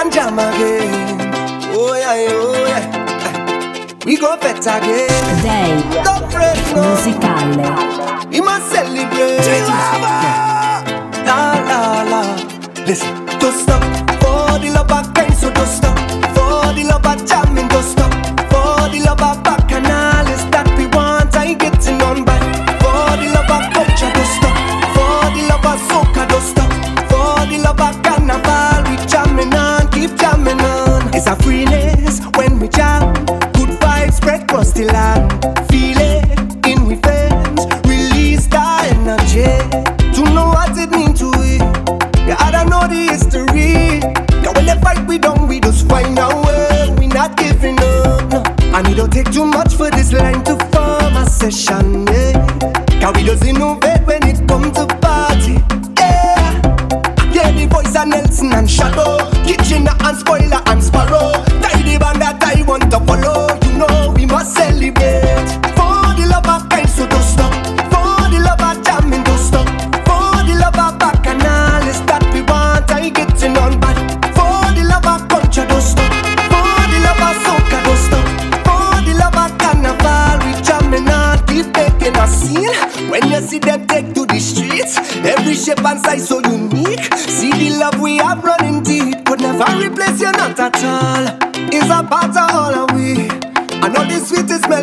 and jam again. Oh yeah, oh yeah. We go bet again. Dei. Don't fret no. Musicale. We must celebrate. La la la. Listen.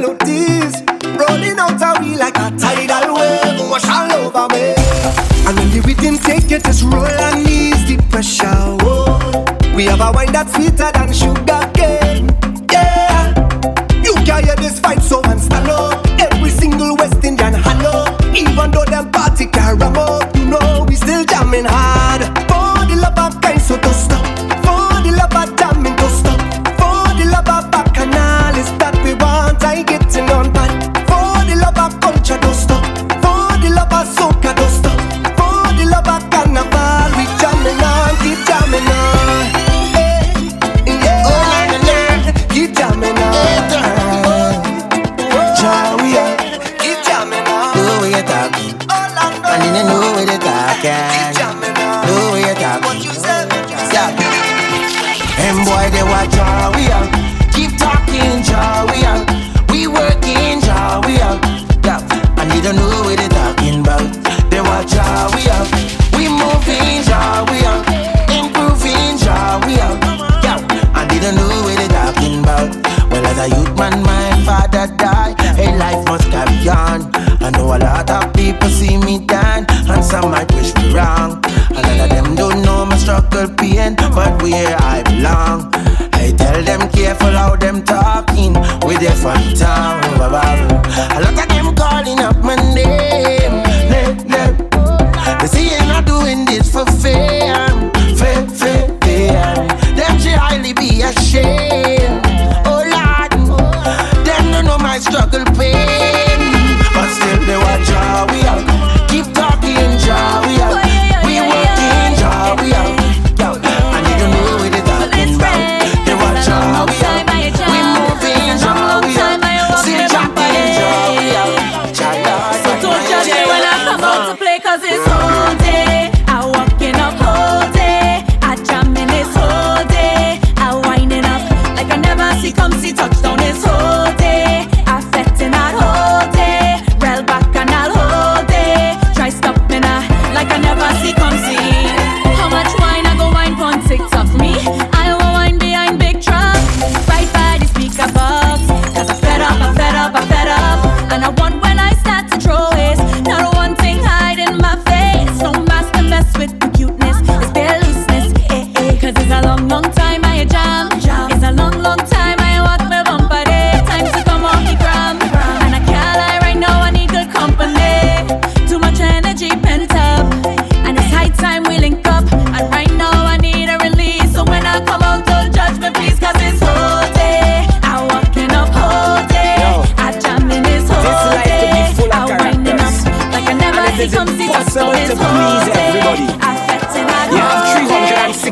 melodies rolling out of me like a tidal wave, wash all over me. And when the rhythm take it, just roll and ease the pressure. Whoa. We have a wine that's sweeter than sugar.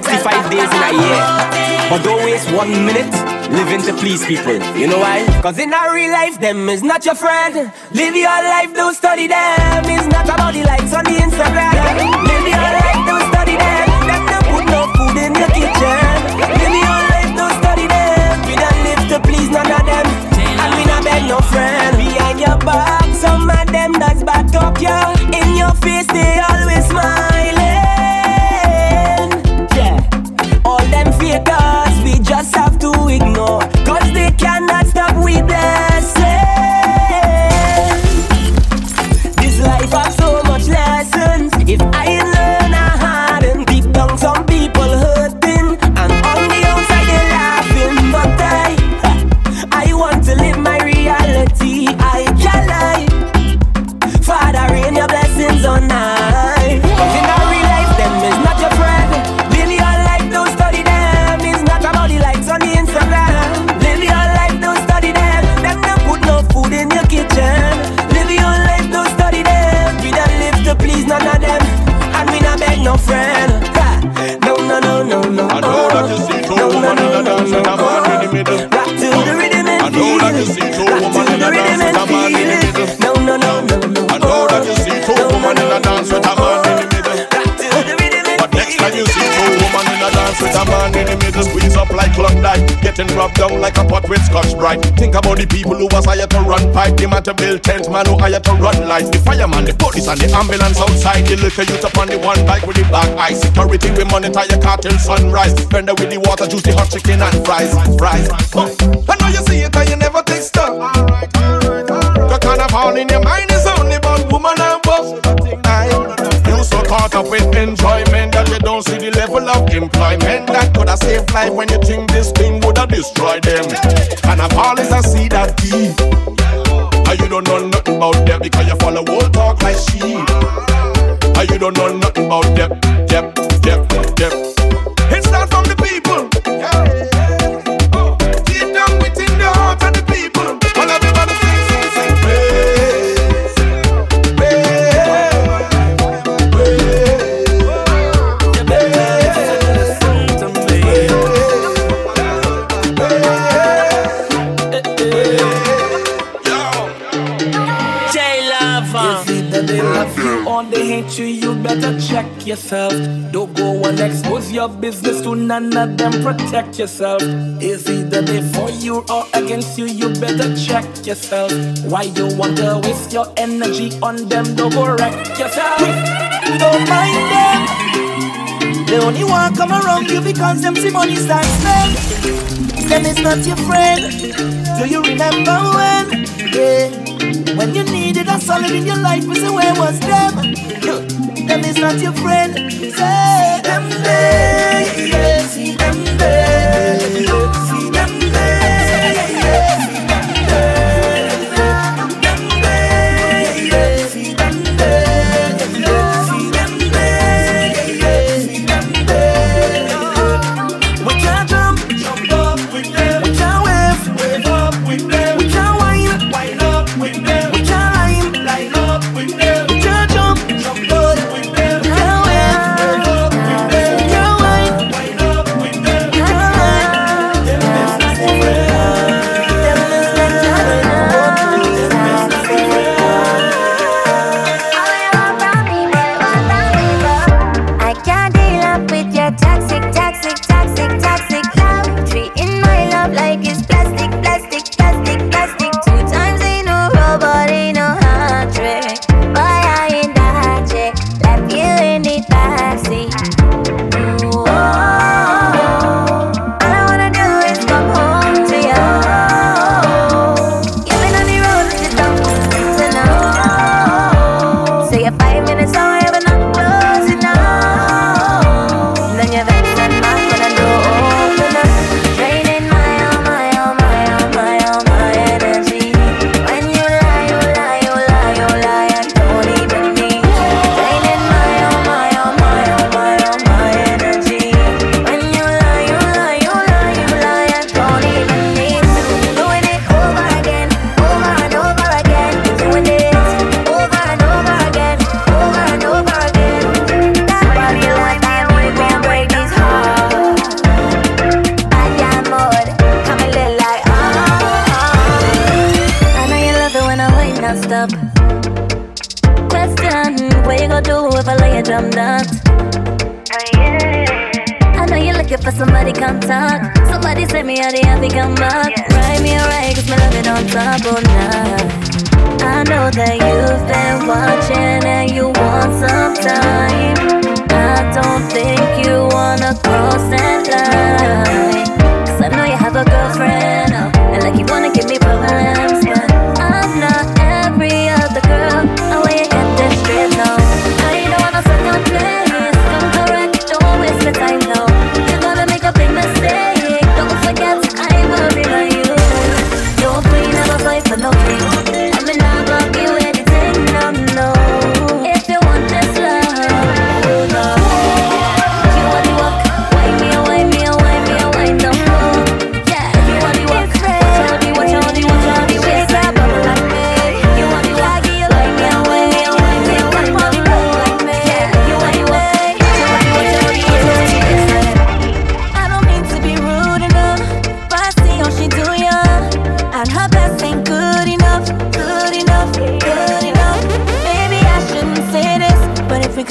365 days in a year. But don't waste one minute living to please people. You know why? Cause in our real life, them is not your friend. Live your life, don't study them. It's not about the likes on the Instagram. Live your life, don't study them. Them don't put no food in your kitchen. Live your life, don't study them. We don't live to please none of them. And we not beg no friend. Behind your back, some of them that's back up you. In your face, they always smile. And enemies to squeeze up like Klondike. Getting rubbed down like a pot with Scotch-Brite. Think about the people who was hired to run pipe. The man to build tent, man who hired to run lights. The fireman, the police, and the ambulance outside. The liquor youth up on the one bike with the black eye. Security, we monitor your car till sunrise. Vendor with the water, juice, the hot chicken and fries. Fries. I know you see it and you never take stock. The carnival in your mind is only about woman caught up with enjoyment that you don't see the level of employment that could have saved life when you think this thing would have destroyed them. Carnival is a seed that deep. And you don't know nothing about them because you follow old talk like sheep. And you don't know nothing better check yourself. Don't go and expose your business to none of them. Protect yourself. Is it that they for you or against you? You better check yourself. Why you want to waste your energy on them? Don't go wreck yourself. Don't mind them. They only want to come around you because them see money start spend. Them is not your friend. Do you remember when? Yeah. When you needed a solid in your life, we say where was them? Not your friend. Say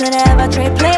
could ever play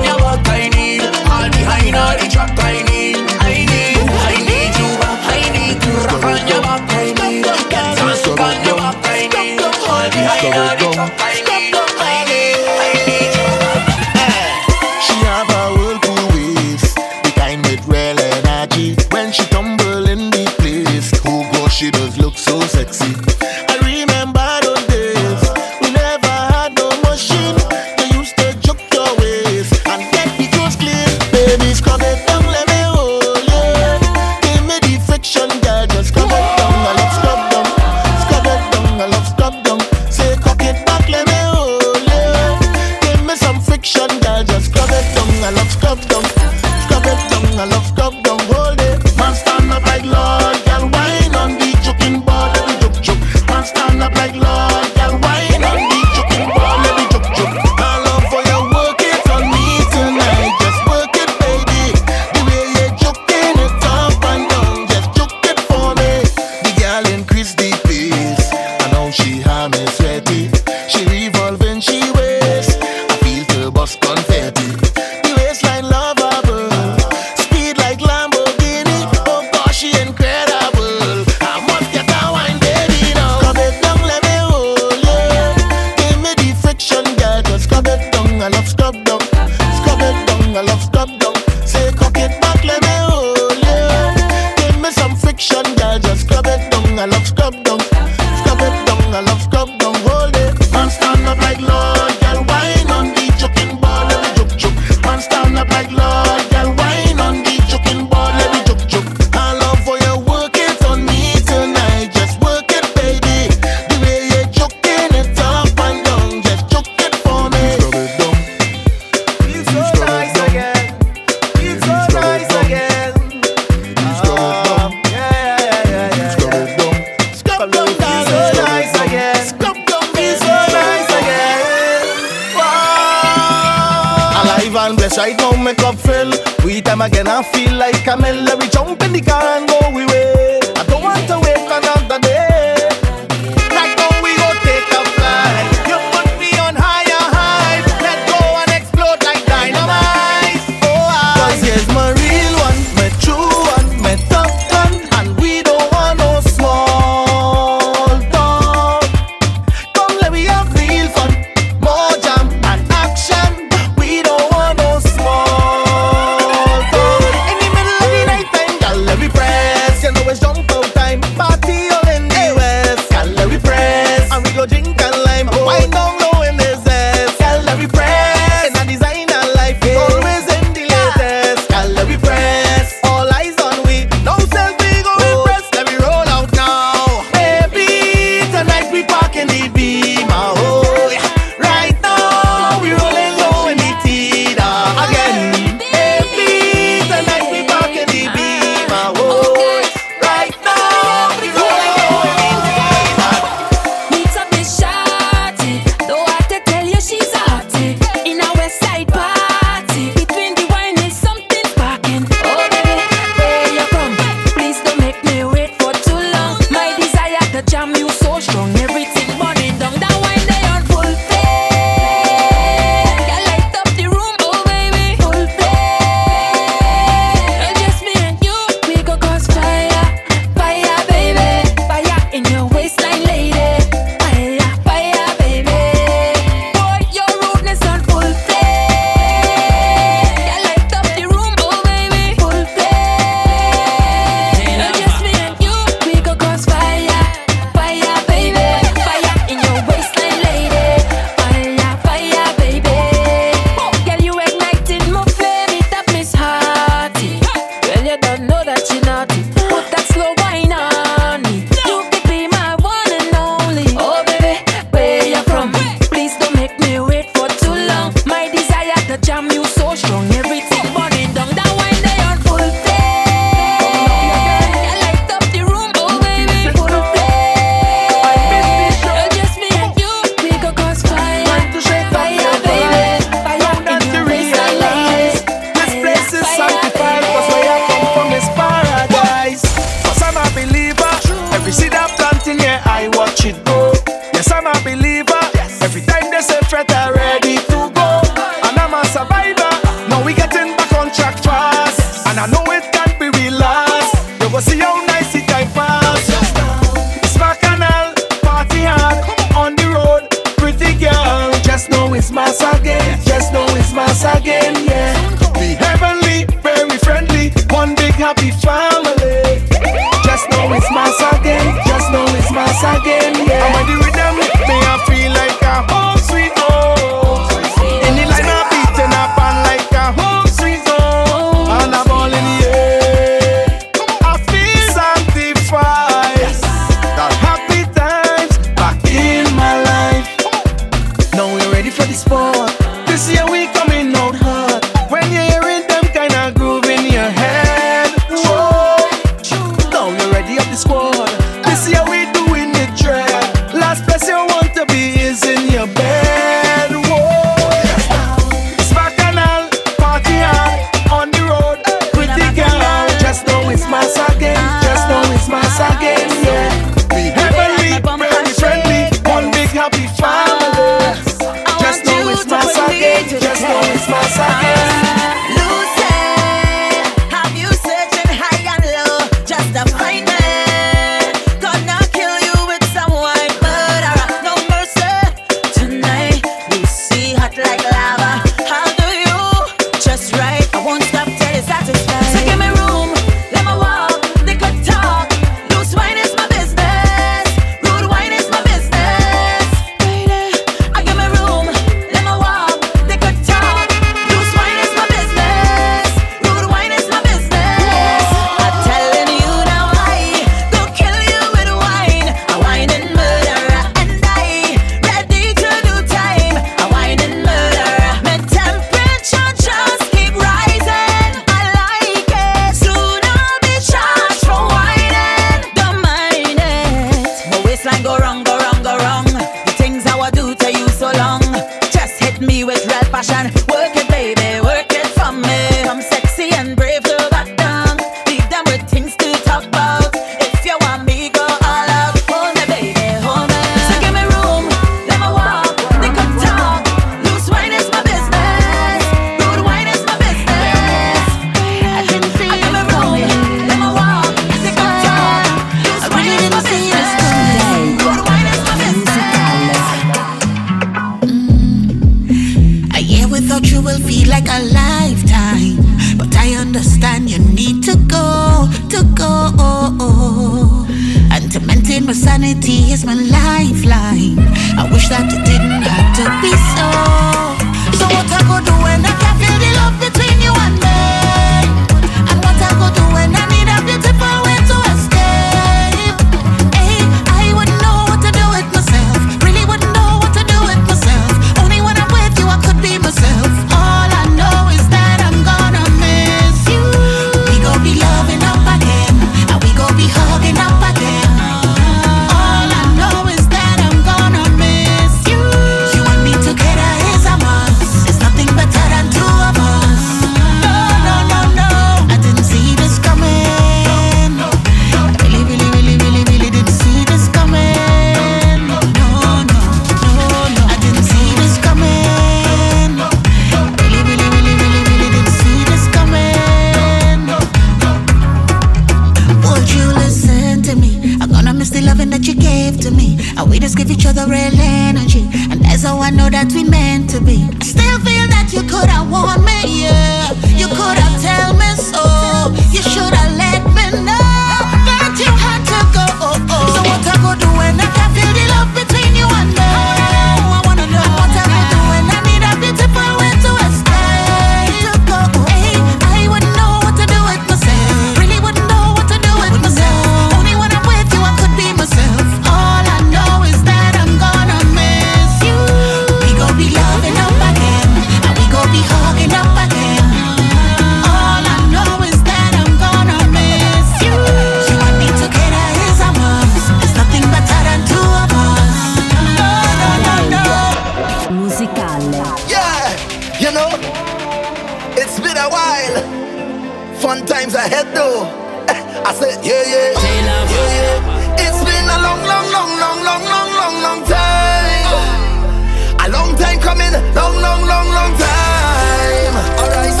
Long, long, long, long time. Alright,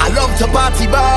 I love to party bar.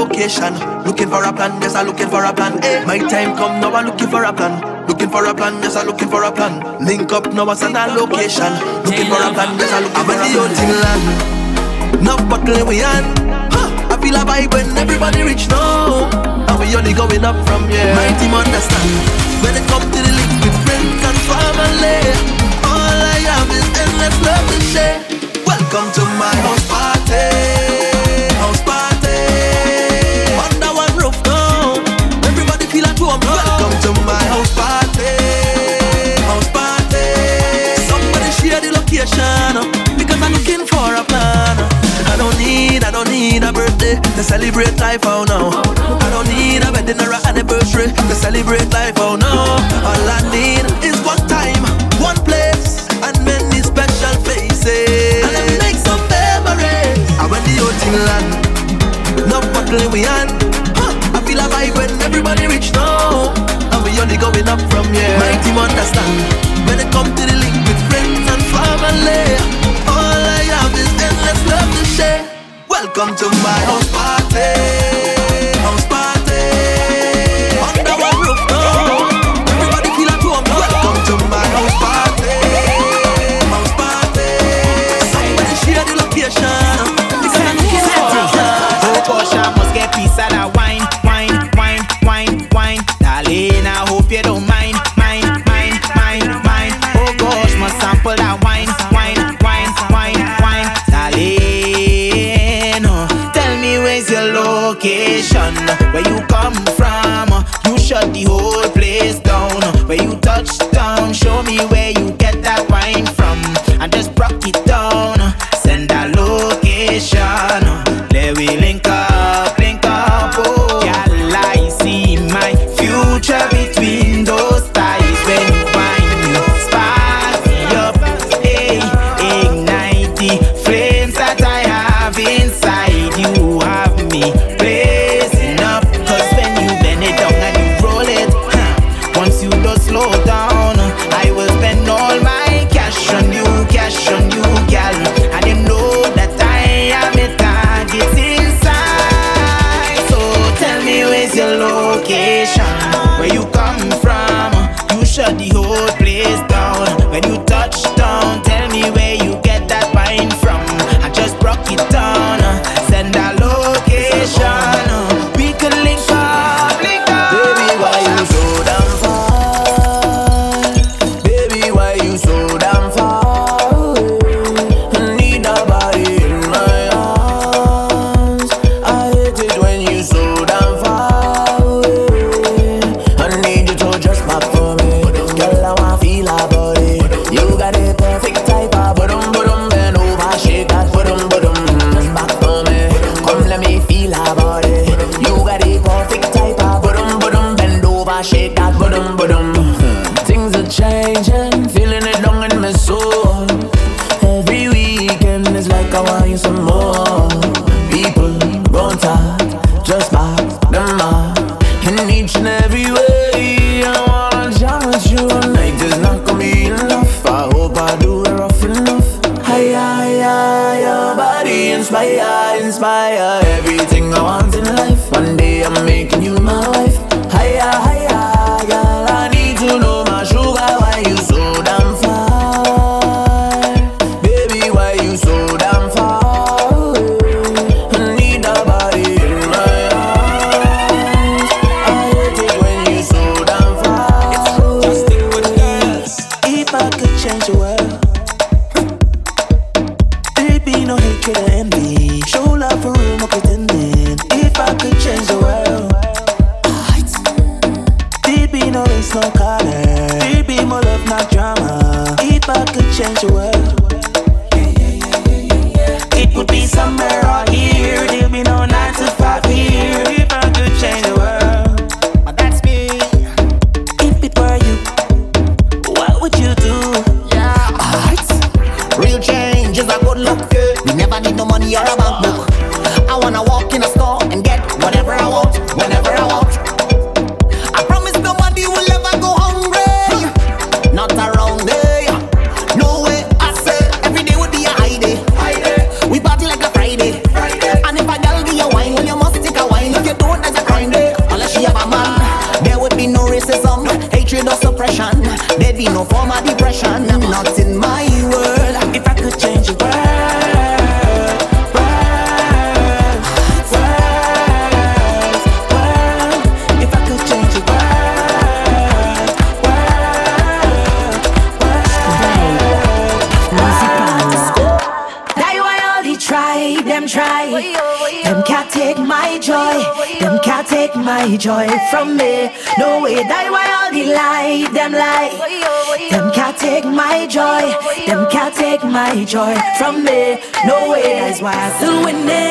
location. Looking for a plan, yes, I'm looking for a plan. Eh, my time come now, I'm looking for a plan. Looking for a plan, yes, I'm looking for a plan. Link up now, I send a location. Looking for a plan, yes, I'm looking for a plan. I'm in the land. Enough bottle we on. I feel a vibe when everybody reach now. And we only going up from here. My team understand. When it comes to the link with friends and family, all I have is endless love to share. Welcome to my house. to celebrate life, oh no. I don't need a wedding or an anniversary to celebrate life, oh no. All I need is one time, one place, and many special faces. And I make some memories. I went the old land, no bottling we had. Huh. I feel a vibe when everybody reach now, and we only going up from here. Mighty team understand. Come to my house party. nation, where you come from, you shut the whole shake that ba-dum, ba-dum. joy from me. No way, that's why I still winning.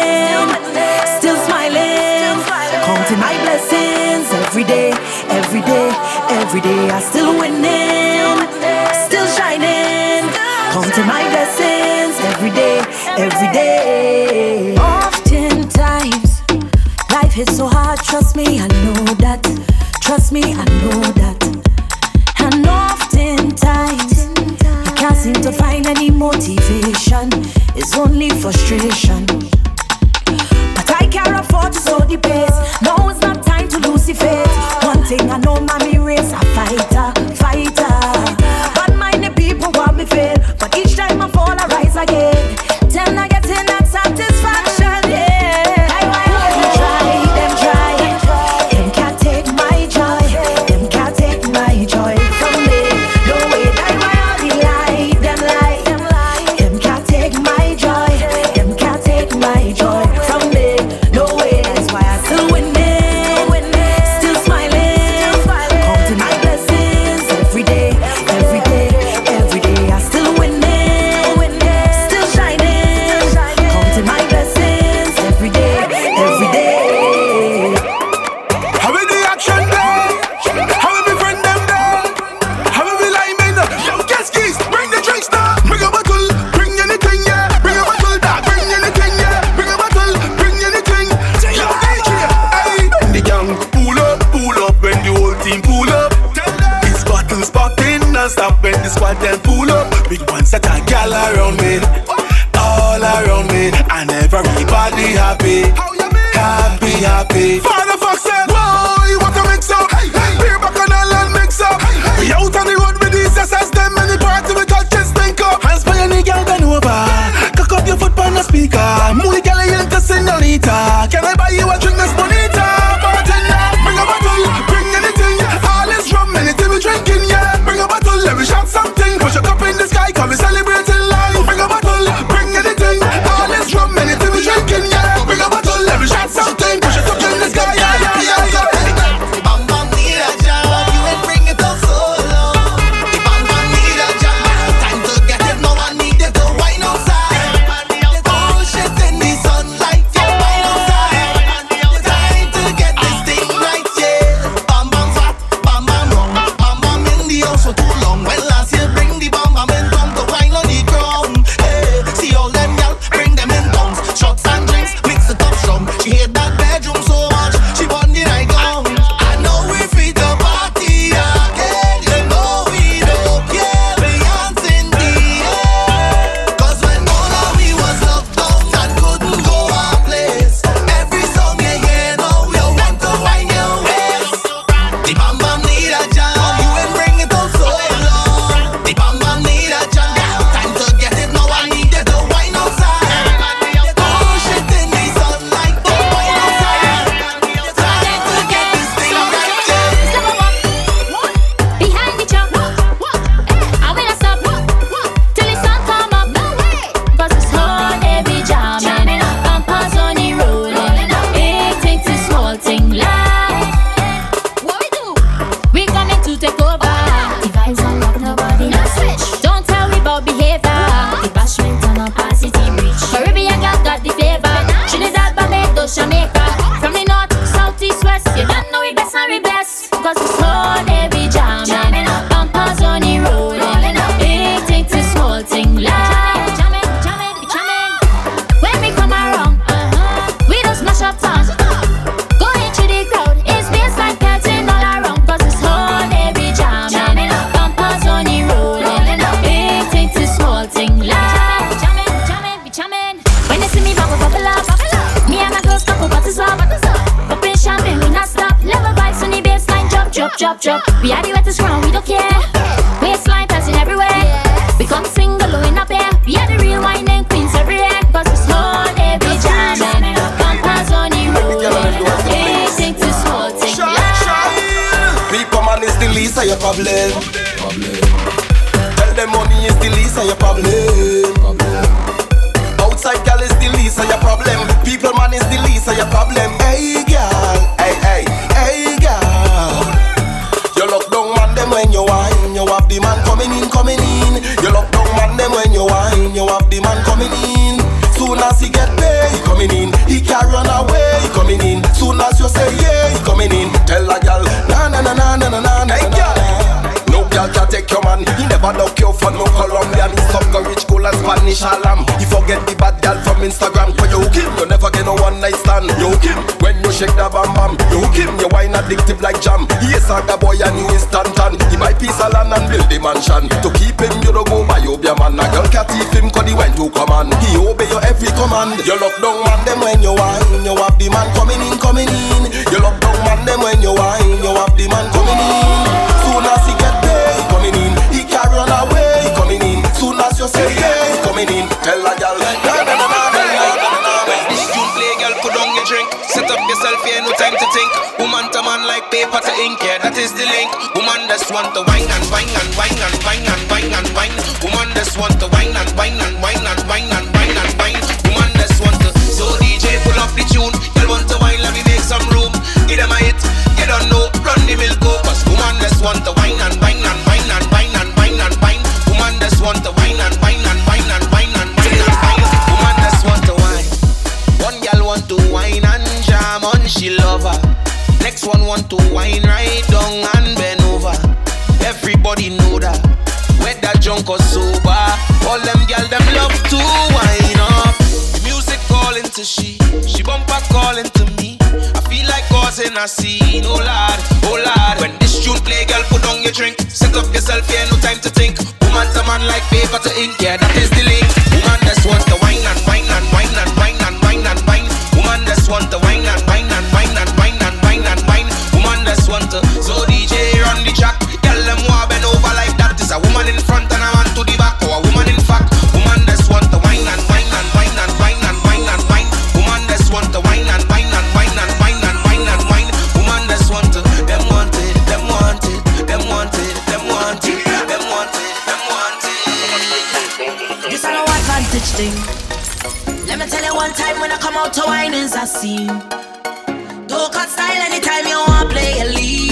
Spanish alarm. You forget the bad girl from Instagram. Cause you hook him, you never get no one night stand. You hook him when you shake the bam bam. You hook him, you wine addictive like jam. He is a boy and he is tan tan. He buy piece of land and build a mansion. To keep him, you don't go by your man. A girl can't thief him cause he went to command. He obey your every command. You lock down man, them when you wine. You have the man coming in pot of ink, yeah, that is the link. Woman just want to wine and wine and wine and wine. scene. Oh lord, oh lord. When this tune play, girl, put on your drink. Set up yourself, yeah, no time to think. Woman to man like paper to ink, yeah, that is the. thing. Let me tell you one time when I come out to wine is a scene. Go cut style anytime you wanna play a lead.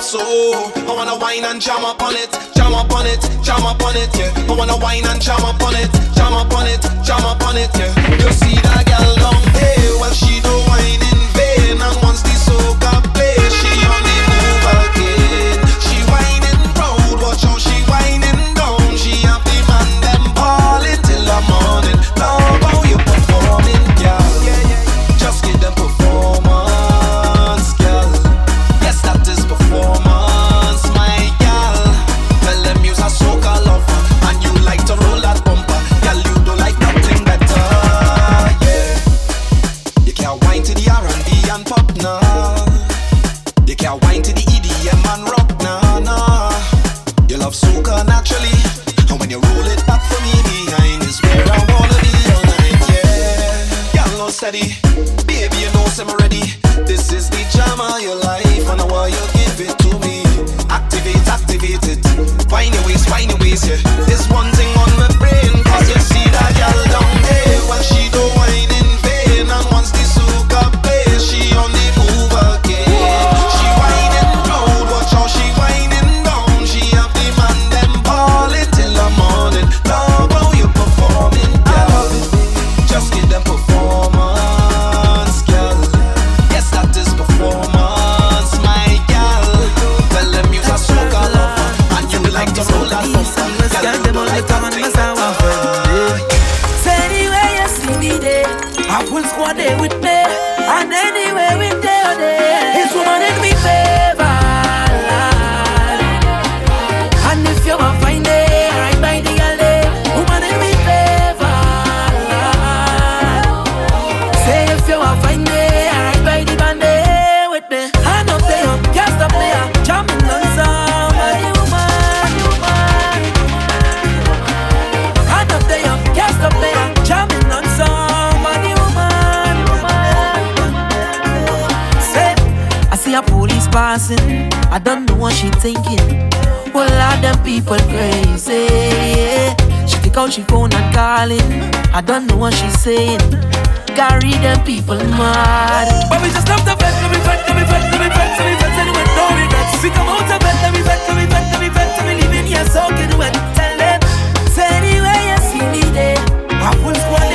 so oh. I wanna wine and jam upon it, jam upon it, jam upon it, yeah. I wanna wine and jam upon it, jam upon it, jam upon it, yeah. You see that girl down there, well she do wine in vain and squad there with me. And then thinking, well, are them people crazy? She take out she phone and calling. I don't know what she's saying. Gary, them people mad. But we just love the bed, let me vent, let me vent, let me vent, let me vent, and with no regrets. We come out of bed, let me vent, let me vent, let me vent, and we leave in here soaking wet. Tell them, say the you see me there, I will squad